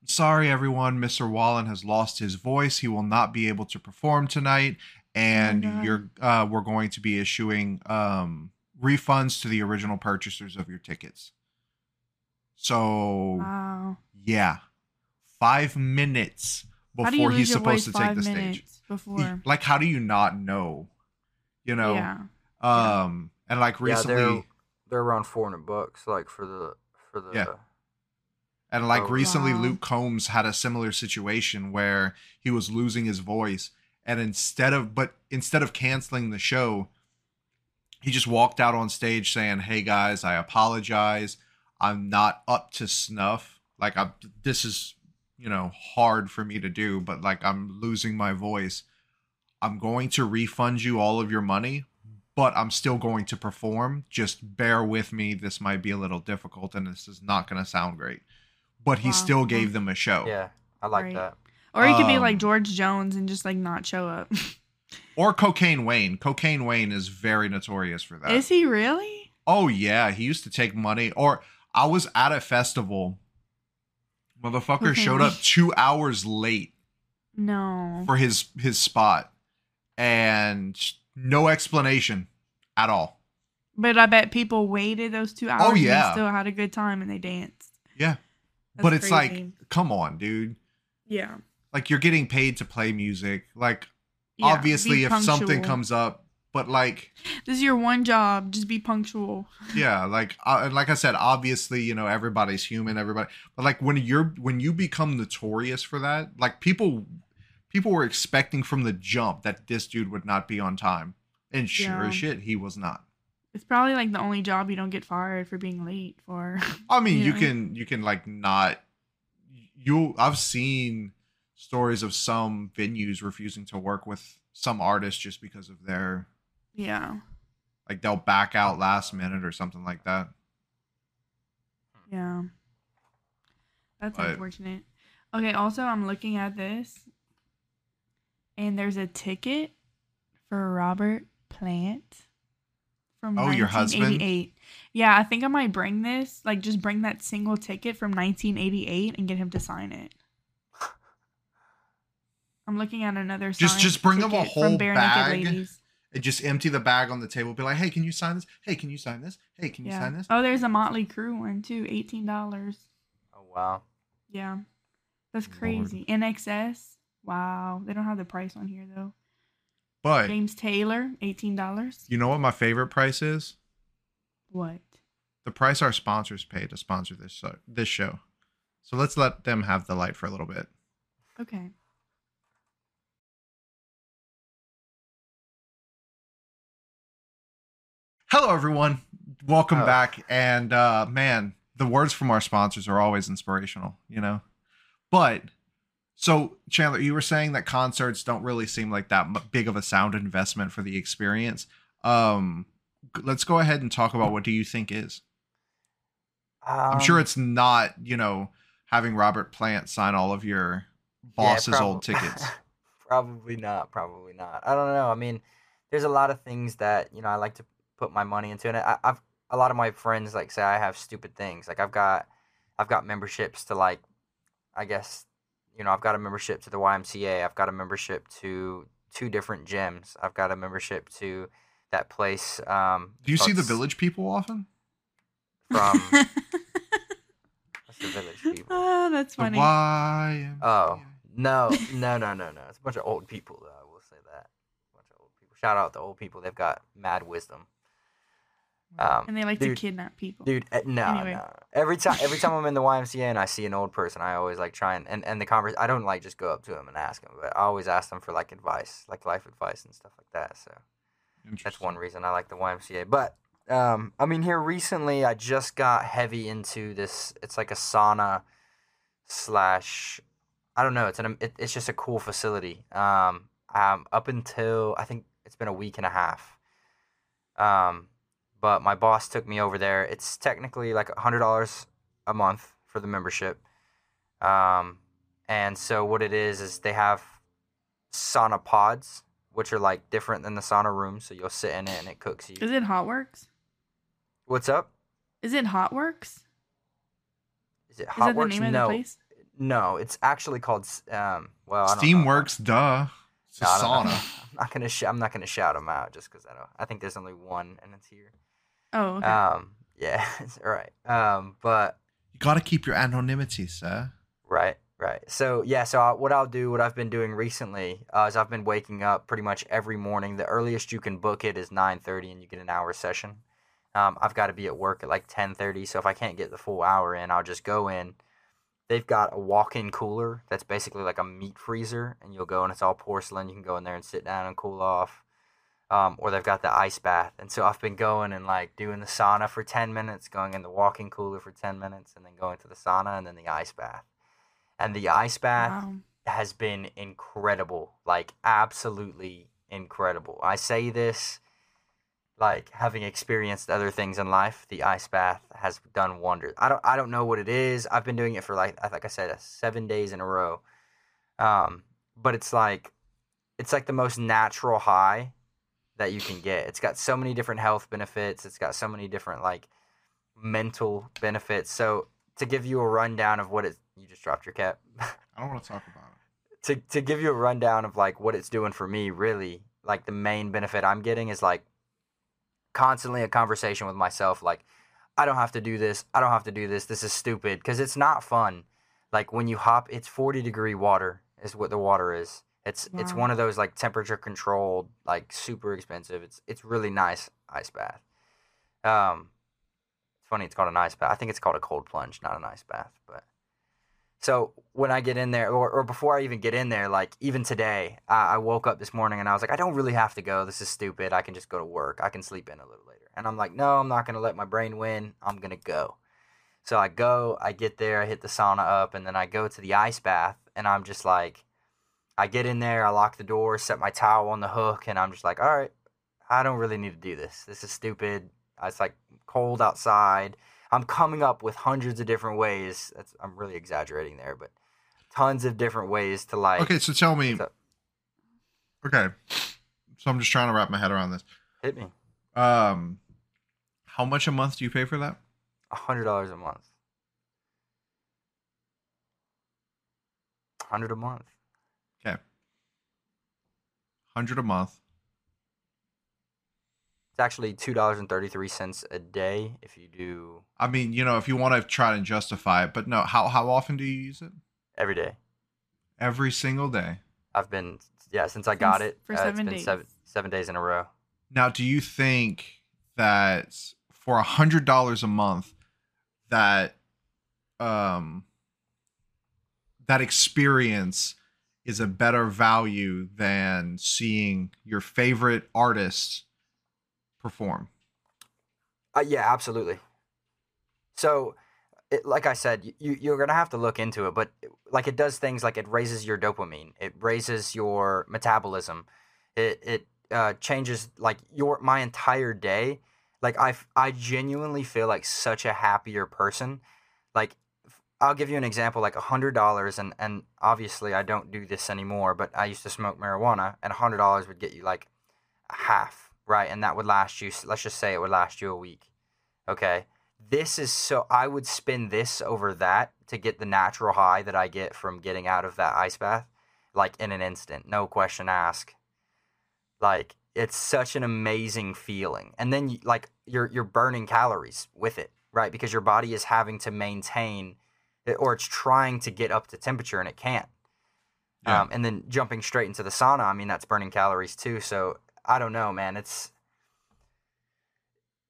I'm sorry, everyone. Mr. Wallen has lost his voice. He will not be able to perform tonight, and God. you're uh, we're going to be issuing um, refunds to the original purchasers of your tickets. So wow. yeah, five minutes How do you before he's supposed to take the stage. before? Like, how do you not know? You know, yeah. um, and like Yeah, recently, they're they're around four hundred bucks, like for the for the. Yeah. and like Oh. recently, Wow. Luke Combs had a similar situation where he was losing his voice, and instead of but instead of canceling the show, he just walked out on stage saying, "Hey guys, I apologize. I'm not up to snuff. Like I'm this is, you know, hard for me to do, but like I'm losing my voice. I'm going to refund you all of your money, but I'm still going to perform. Just bear with me. This might be a little difficult and this is not going to sound great." But he Wow. still gave them a show. Yeah, I like Right. that. Or he could be Um, like George Jones and just like not show up. Or Cocaine Wayne. Cocaine Wayne is very notorious for that. Is he really? Oh yeah, he used to take money. Or I was at a festival. Motherfucker Okay. showed up two hours late No. for his his spot, and no explanation at all. But I bet people waited those two hours. Oh, yeah. they still had a good time and they danced. Yeah. That's but it's like, come on, dude. yeah. Like you're getting paid to play music. Like Yeah, obviously if something comes up, but like This is your one job. Just be punctual. yeah like uh, and like i said obviously you know everybody's human everybody but like when you're when you become notorious for that like people people were expecting from the jump that this dude would not be on time and sure Yeah. as shit he was not It's probably like the only job you don't get fired for being late for. i mean you Yeah. can you can like not you i've seen stories of some venues refusing to work with some artists just because of their yeah. like they'll back out last minute or something like that Yeah. That's But- unfortunate. Okay, also I'm looking at this and there's a ticket for Robert Plant from Oh, your husband? 1988. Yeah, I think I might bring this, like just bring that single ticket from 1988 and get him to sign it. I'm looking at another Just- just bring him a whole from Barenaked bag. Ladies. and just empty the bag on the table be like hey can you sign this hey can you sign this hey can you Yeah. sign this Oh, there's a Motley Crue one too, $18. Oh wow. Yeah. That's Lord. crazy. INXS. Wow. They don't have the price on here though. but James Taylor, eighteen dollars. you know what my favorite price is What? the price our sponsors pay to sponsor this show, this show. So let's let them have the light for a little bit. Okay. Hello, everyone. Welcome Oh. back. And uh, man, the words from our sponsors are always inspirational, you know? But so, Chandler, you were saying that concerts don't really seem like that big of a sound investment for the experience. Um, let's go ahead and talk about what do you think is. I'm sure Um, it's not, you know, having Robert Plant sign all of your yeah, boss's prob- old tickets. probably not. Probably not. I don't know. I mean, there's a lot of things that you know I like to put my money into, and I, I've a lot of my friends like say I have stupid things. Like I've got, I've got memberships to like, I guess, you know, I've got a membership to the YMCA. I've got a membership to two different gyms. I've got a membership to that place. Um, Do you see the village people often? From what's the village people? oh, that's funny. YMCA. Oh no, no, no, no, no! It's a bunch of old people. Though I will say that. A bunch of old people. Shout out the old people. They've got mad wisdom. Um, and they like dude, to kidnap people. Dude, eh, no, Anyway. no. Every time, every time I'm in the YMCA and I see an old person, I always like try and and, and the converse. I don't like just go up to them and ask them, but I always ask them for like advice, like life advice and stuff like that. So that's one reason I like the YMCA. But um, I mean, here recently, I just got heavy into this. It's like a sauna slash. I don't know. It's an. It, it's just a cool facility. Um, um, up until I think it's been a week and a half. Um, but my boss took me over there. It's technically like a hundred dollars a month for the membership. Um, and so what it is is they have sauna pods, which are like different than the sauna room. So you'll sit in it and it cooks you. Is it Hotworks? What's up? Is it Hotworks? Is it Is that the Hotworks? name of no, the place? no. It's actually called. Um, well, I don't know. Steamworks, duh. It's No, I don't know. sauna. I'm not gonna. Sh- I'm not gonna shout them out just because I don't. I think there's only one, and it's here. Oh, okay. Um, yeah, right. Um, but You gotta keep your anonymity, sir. Right, right. So yeah, so I, what I'll do, what I've been doing recently, uh, is I've been waking up pretty much every morning. The earliest you can book it is nine thirty, and you get an hour session. Um, I've got to be at work at like ten thirty, so if I can't get the full hour in, I'll just go in. They've got a walk-in cooler that's basically like a meat freezer, and you'll go and it's all porcelain. You can go in there and sit down and cool off. Um, or they've got the ice bath, and so I've been going and like doing the sauna for ten minutes, going in the walk-in cooler for ten minutes, and then going to the sauna and then the ice bath. And the ice bath wow. has been incredible like absolutely incredible. I say this like having experienced other things in life the ice bath has done wonders. I don't i don't know what it is. I've been doing it for like like i said uh, seven days in a row. Um but it's like it's like the most natural high that you can get it's got so many different health benefits it's got so many different like mental benefits so to give you a rundown of what it you just dropped your cap I don't want to talk about it. to to give you a rundown of like what it's doing for me really like the main benefit i'm getting is like constantly a conversation with myself like I don't have to do this. I don't have to do this. This is stupid because it's not fun. Like when you hop, it's 40 degree water is what the water is. It's it's one of those like temperature controlled, like super expensive. It's it's really nice ice bath. Um, it's funny. It's called an ice bath. I think it's called a cold plunge, not an ice bath. But so when I get in there, or, or before I even get in there, like even today, I, I woke up this morning and I was like, I don't really have to go. This is stupid. I can just go to work. I can sleep in a little later. And I'm like, no, I'm not gonna let my brain win. I'm gonna go. So I go, I get there, I hit the sauna up, and then I go to the ice bath, and I'm just like, I get in there, I lock the door, set my towel on the hook, and I'm just like, all right, I don't really need to do this. This is stupid. It's like cold outside. I'm coming up with hundreds of different ways. That's I'm really exaggerating there, but tons of different ways to like Okay, so tell me. Up? Okay, so I'm just trying to wrap my head around this. hit me. Um, how much a month do you pay for that? A hundred dollars a month. Hundred a month. Okay, hundred a month. It's actually two dollars and thirty three cents a day if you do I mean, you know, if you want to try and justify it, but no, how how often do you use it? every day. Every single day. I've been yeah since I got Since- it for uh, it's seven been days. seven seven days in a row. Now, do you think that for a hundred dollars a month, that um that experience is a better value than seeing your favorite artist perform? Uh, yeah, absolutely. So, it, like I said, you you're gonna have to look into it, but like it does things like it raises your dopamine, it raises your metabolism, it it uh, changes like your my entire day. Like I I genuinely feel like such a happier person. Like I'll give you an example, like a hundred dollars, and and obviously I don't do this anymore, but I used to smoke marijuana, and a hundred dollars would get you like a half, right? And that would last you. Let's just say it would last you a week. Okay. This is so I would spin this over that to get the natural high that I get from getting out of that ice bath, like in an instant, no question asked. Like it's such an amazing feeling, and then like you're you're burning calories with it, right? Because your body is having to maintain, it- or it's trying to get up to temperature and it can't. Yeah. Um, and then jumping straight into the sauna, I mean that's burning calories too. So I don't know, man. It's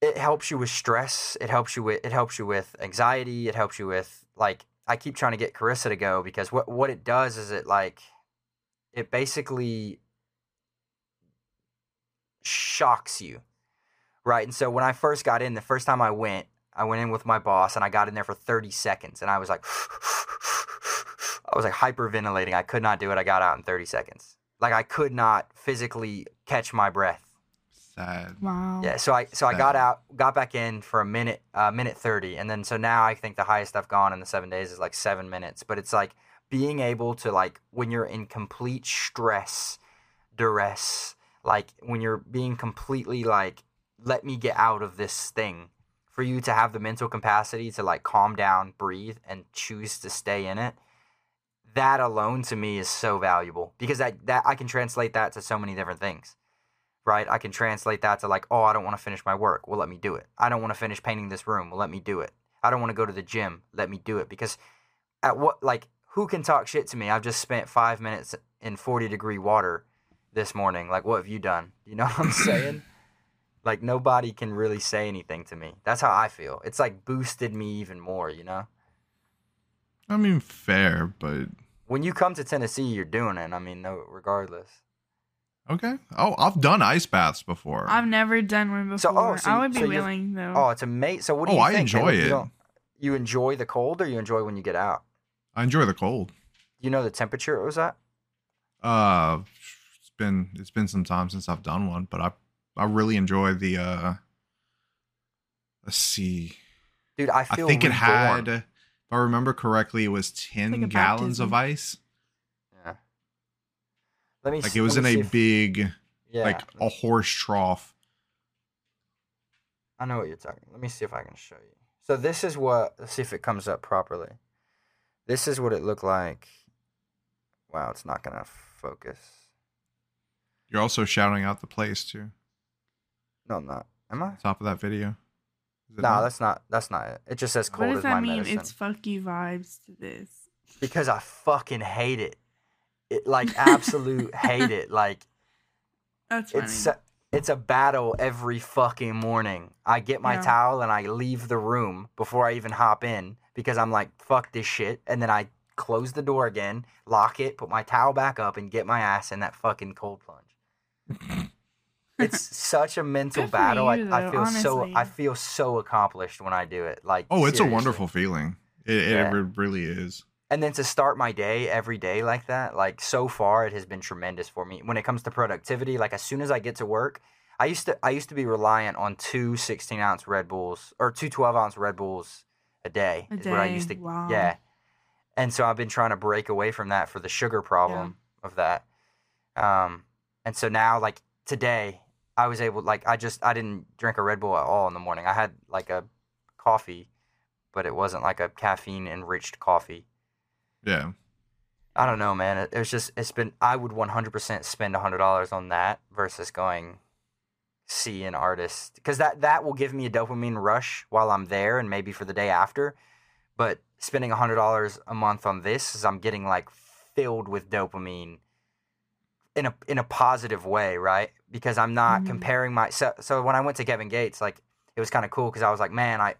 it helps you with stress. It helps you with it helps you with anxiety. It helps you with like I keep trying to get Carissa to go because what what it does is it like it basically shocks you, right? And so when I first got in, the first time I went, I went in with my boss and I got in there for thirty seconds, and I was like, I was like hyperventilating. I could not do it. I got out in thirty seconds. Like I could not physically catch my breath. Sad. Wow. Yeah, so I so I got out, got back in for a minute, uh, minute thirty, and then so now I think the highest I've gone in the seven days is like seven minutes. But it's like being able to like when you're in complete stress, duress, like when you're being completely like, let me get out of this thing. For you to have the mental capacity to like calm down, breathe, and choose to stay in it, that alone to me is so valuable because that that I can translate that to so many different things right? I can translate that to like, oh, I don't want to finish my work. Well, let me do it. I don't want to finish painting this room. Well, let me do it. I don't want to go to the gym. Let me do it. Because at what, like, who can talk shit to me? I've just spent five minutes in 40 degree water this morning. Like, what have you done? You know what I'm saying? Like, nobody can really say anything to me. That's how I feel. It's like boosted me even more, you know? I mean, fair, but When you come to Tennessee, you're doing it. I mean, no, regardless. okay. Oh, I've done ice baths before. I've never done one before. So- oh, so I would be so willing though. Oh, it's amazing. So, what do Oh, you I think? enjoy Caleb? You it. You enjoy the cold or you enjoy when you get out? I enjoy the cold. You know the temperature it was at? Uh, it's been it's been some time since I've done one, but I I really enjoy the uh. Let's see. Dude, I I feel think it had, if I remember correctly, it was ten Like a gallons of ice. Yeah. Let me see. Like see- it was in a if- big, yeah, like a horse trough. I know what you're talking. Let me see if I can show you. So this is what let's see if it comes up properly. This is what it looked like. Wow, it's not gonna focus. You're also shouting out the place too. No, I'm not. Am I? Top of that video. Is No, not? that's not. That's not it. It just says cold What does is my that mean? medicine. It's fuck you vibes to this. because I fucking hate it. It like absolute hate it. Like That's funny. it's a- it's a battle every fucking morning. I get my Yeah. towel and I leave the room before I even hop in because I'm like fuck this shit, and then I close the door again, lock it, put my towel back up, and get my ass in that fucking cold plunge. it's such a mental battle. you, I, I though, feel so. I feel so accomplished when I do it. Like oh, it's a wonderful feeling. It, it Yeah. re- really is. and then to start my day every day like that like so far it has been tremendous for me when it comes to productivity like as soon as i get to work i used to i used to be reliant on two 16 ounce red bulls or two 12 ounce red bulls a day A is what i used to wow. yeah and so i've been trying to break away from that for the sugar problem of that um and so now like today i was able like i just i didn't drink a red bull at all in the morning i had like a coffee but it wasn't like a caffeine enriched coffee Yeah. I don't know, man. It, it's just it's been. I would one hundred percent spend hundred dollars on that versus going see an artist because that that will give me a dopamine rush while I'm there and maybe for the day after. But spending hundred dollars a month on this is I'm getting like filled with dopamine in a in a positive way, right? Because I'm not Mhm. comparing my so so when I went to Kevin Gates, like it was kind of cool because I was like, man, I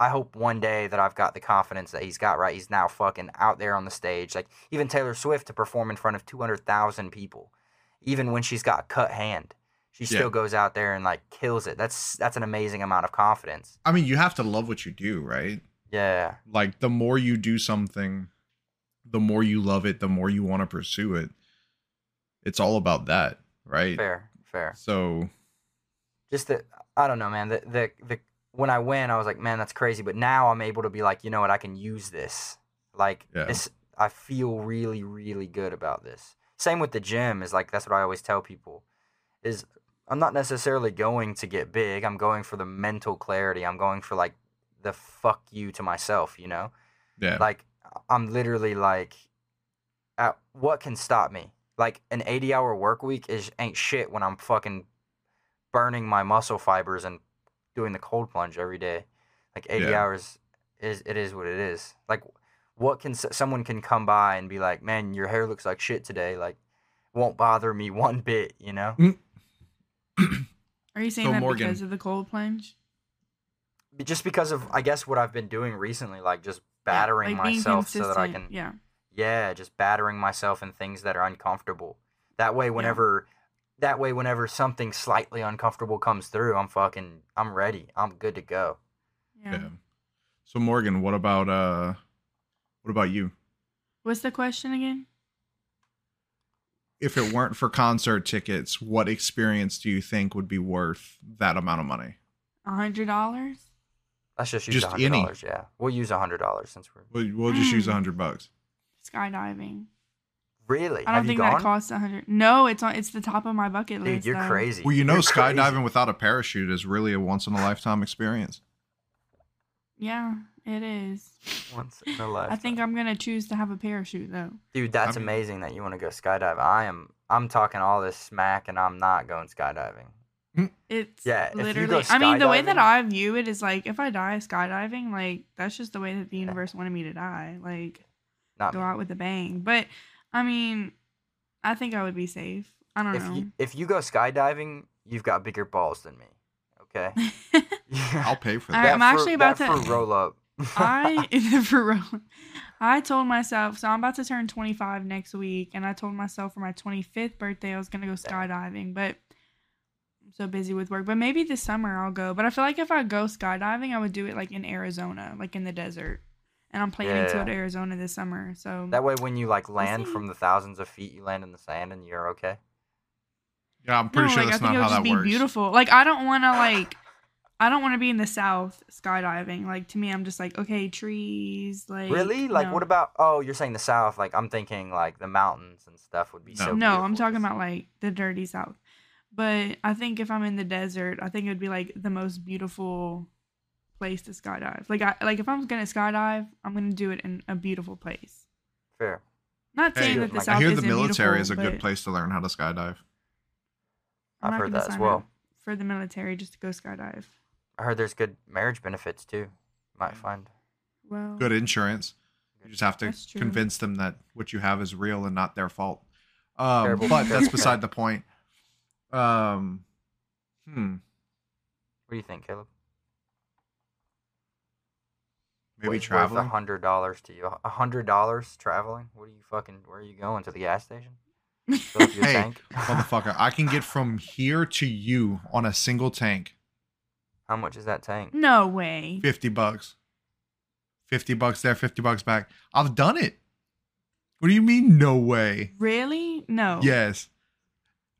I hope one day that I've got the confidence that he's got, right? He's now fucking out there on the stage. Like even Taylor Swift to perform in front of 200,000 people, even when she's got a cut hand, she Yeah. still goes out there and like kills it. That's that's an amazing amount of confidence. I mean, you have to love what you do, right? Yeah. Like the more you do something, the more you love it, the more you want to pursue it. It's all about that, right? Fair, fair. So, Just that I don't know, man. The the the when I win, I was like, man, that's crazy. But now I'm able to be like, you know what? I can use this. Like Yeah. this, I feel really, really good about this. Same with the gym. Is like that's what I always tell people. Is I'm not necessarily going to get big. I'm going for the mental clarity. I'm going for like the fuck you to myself. You know, yeah. like I'm literally like, uh, what can stop me? Like an 80 hour work week is ain't shit when I'm fucking burning my muscle fibers and doing the cold plunge every day. Like 80 Yeah. hours is it is what it is. Like what can someone can come by and be like, "Man, your hair looks like shit today." Like won't bother me one bit, you know? Mm. Are you saying So, that Morgan- because of the cold plunge? Just because of I guess what I've been doing recently like just battering Like, myself so that I can Yeah. Yeah, just battering myself in things that are uncomfortable. That way, whenever that way, whenever something slightly uncomfortable comes through, I'm fucking, I'm ready. I'm good to go. Yeah. yeah. So Morgan, what about uh what about you? What's the question again? If it weren't for concert tickets, what experience do you think would be worth that amount of money? A hundred dollars? Let's just use a Just hundred any. dollars. Yeah, we'll use a hundred dollars since we're We'll, we'll just use a Mm. hundred bucks. Skydiving. really. I don't Have think you gone? that costs a hundred. No, it's on. It's the top of my bucket Dude, list. you're though. crazy. Well, you know, You're crazy. skydiving without a parachute is really a once in a lifetime experience. Yeah, it is. once in a lifetime. I think I'm gonna choose to have a parachute though. dude, that's I mean- amazing that you want to go skydiving. I am. I'm talking all this smack, and I'm not going skydiving. Hmm. It's Yeah, if you go literally. I mean, the way that skydiving- I view it is like if I die skydiving, like that's just the way that the universe wanted me to die. Like Not go me. out with a bang. But I mean, I think I would be safe. I don't If know. you if you go skydiving, you've got bigger balls than me. Okay. yeah. I'll pay for that. right, I'm actually about that to- fruit roll up. I for real. I told myself so I'm about to turn 25 next week, and I told myself for my 25th birthday I was gonna go skydiving, but I'm so busy with work. But maybe this summer I'll go. But I feel like if I go skydiving, I would do it like in Arizona, like in the desert. And I'm planning to Yeah. go to Arizona this summer. So That way, when you like land from the thousands of feet, you land in the sand and you're okay. Yeah, I'm pretty no, sure like, that's I think not it how just that be works. beautiful. Like I don't want to like. I don't want to be in the south skydiving. Like to me, I'm just like okay, trees. Like really? Like, no. what about? Oh, you're saying the south? Like, I'm thinking like the mountains and stuff would be No. so. no, I'm talking about like the dirty south. But I think if I'm in the desert, I think it would be like the most beautiful place to skydive. Like I like if I'm gonna skydive, I'm gonna do it in a beautiful place. fair. Not Hey, saying that the I south I hear the military is a good place to learn how to skydive. I'm I've not heard gonna that as well. up for the military just to go skydive. I heard there's good marriage benefits too. Might find. Well, Good insurance. You just have to convince them that what you have is real and not their fault. Um, Terrible- but that's beside the point. Um, hmm. What do you think, Caleb? Maybe What's traveling. A hundred dollars to you. A hundred dollars traveling. What are you fucking? Where are you going to the gas station? Fill up your Hey, tank. Motherfucker, I can get from here to you on a single tank. How much is that tank? no way. 50 bucks. 50 bucks there, 50 bucks back. I've done it. What do you mean, no way? Really? No. Yes.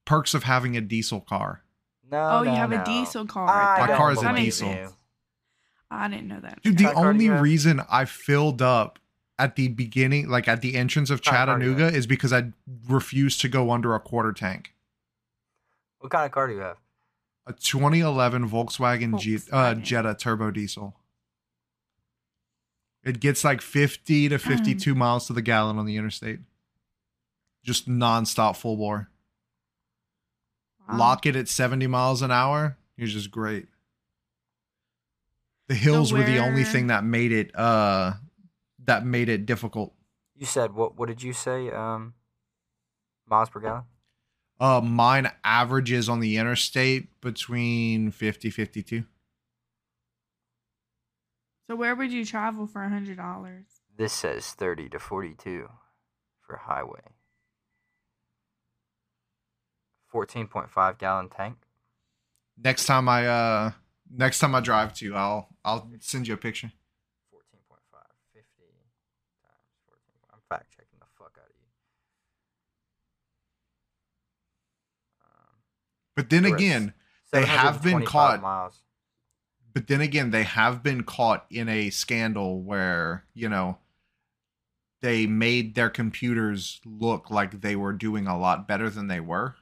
Perks of having a diesel car. No. Oh, you no, have a diesel car. I My car is a diesel. you. I didn't know that. Dude, the What kind of car do only reason I filled up at the beginning, like at the entrance of What kind of car do you Chattanooga, is because I refused to go under a quarter tank. What kind of car do you have? A 2011 Volkswagen, G- uh, Jetta turbo diesel. It gets like 50 Mm. to 52 miles to the gallon on the interstate. Just nonstop full bore. Wow. Lock it at 70 miles an hour. You're just great. The hills were the only thing that made it uh that made it difficult. You said what? What did you say? Um, miles per gallon. Uh mine averages on the interstate between 50 52. So where would you travel for a hundred dollars? This says thirty to forty-two for highway. Fourteen point five gallon tank. Next time I uh next time I drive to you, I'll I'll send you a picture. 14.5, 50 times 14. I'm fact checking the fuck out of you. Um, But then again, They have been caught. Miles. but then again, they have been caught in a scandal where, you know, they made their computers look like they were doing a lot better than they were.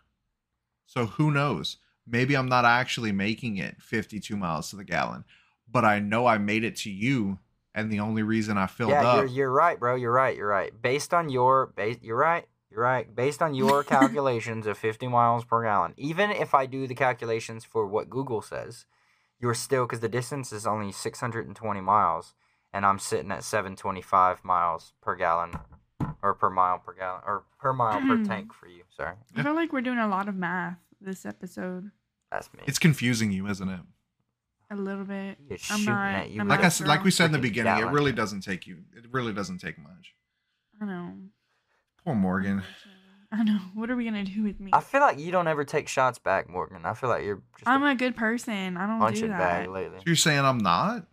So who knows? Maybe I'm not actually making it 52 miles to the gallon, but I know I made it to you, and the only reason I filled Yeah, up. you're, you're right, bro. You're right. You're right. Based on your base, you're right. You're right. Based on your calculations of 50 miles per gallon, even if I do the calculations for what Google says, you're still because the distance is only 620 miles, and I'm sitting at 725 miles per gallon, or per mile per gallon, or per mile per hmm. tank for you. Sorry, I feel like we're doing a lot of math this episode. that's me. it's confusing you, isn't it? A little bit. He is I'm shooting not. at you I'm with Like not I said, like we said in the Freaking beginning, it gallon. really doesn't take you. It really doesn't take much. I know. Poor Morgan. I know. What are we gonna do with me? I feel like you don't ever take shots back, Morgan. I feel like you're just I'm a a good person. I don't do punching that. bag lately. So you're saying I'm not?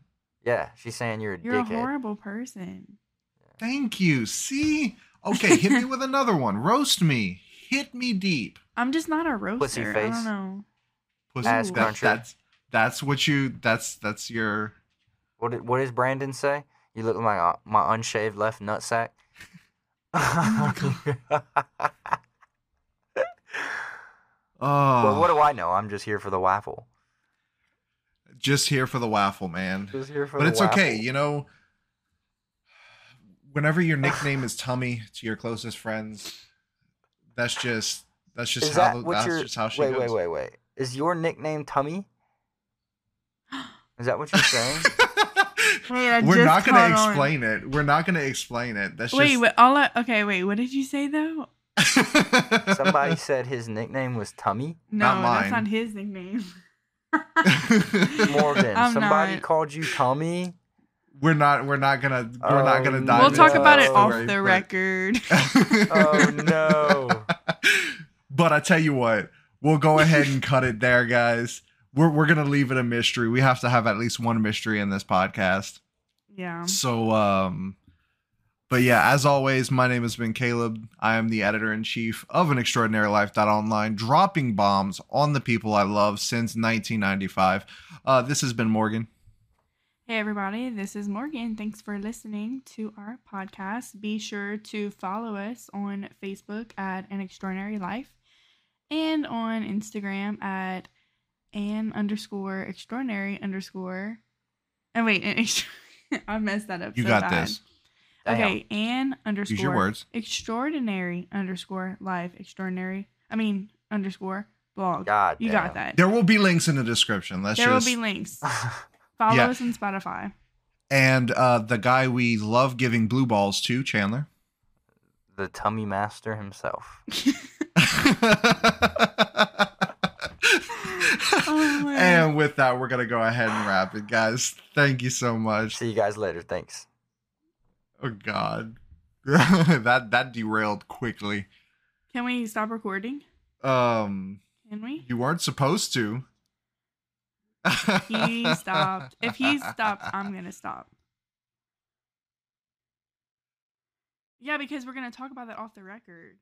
Yeah, she's saying you're a You're a dickhead. horrible person. Thank you. See? Okay, hit me with another one. Roast me. Hit me deep. I'm just not a roaster. I face. don't know. Pussy. Ass That- cruncher. that's that's what you that's that's your What did, what does Brandon say? You look like uh, my unshaved left nutsack. Oh well, what do I know? I'm just here for the waffle. just here for the waffle, man. Just here for But it's okay, you know. Whenever your nickname is Tummy to your closest friends, that's just that's just Is how that the, that's your just how she wait goes. wait wait wait? Is your nickname Tummy? Is that what you're saying? Wait, We're not gonna caught on. explain it. We're not gonna explain it. That's Wait, just wait, all I, okay, wait. What did you say though? Somebody said his nickname was Tummy. No, Not that's not his nickname. Morgan, I'm somebody not. called you Tummy. we're not we're not gonna we're not gonna Oh, dive We'll talk about it off the but- record. Oh no. but I tell you what, we'll go ahead and cut it there, guys. We're we're gonna leave it a mystery. We have to have at least one mystery in this podcast. yeah. So um but yeah, as always, my name has been Caleb. I am the editor in chief of an extraordinary life.online, dropping bombs on the people I love since 1995. Uh this has been Morgan. Hey, everybody, this is Morgan. Thanks for listening to our podcast. Be sure to follow us on Facebook at An Extraordinary Life and on Instagram at an underscore extraordinary underscore. And wait, an ext- I messed that up. You so got bad. this. Damn. Okay, an underscore Use your words. extraordinary underscore live extraordinary. I mean underscore blog. God, you got that. There will be links in the description. Let's There just will be links. Follow Yeah. us on Spotify. and uh, the guy we love giving blue balls to, Chandler. the tummy master himself. Man. and with that, we're gonna go ahead and wrap it, guys. Thank you so much. See you guys later. Thanks. Oh God, that that derailed quickly. Can we stop recording? Um, Can we? you weren't supposed to. He stopped. If he stopped, I'm gonna stop. Yeah, because we're gonna talk about that off the record.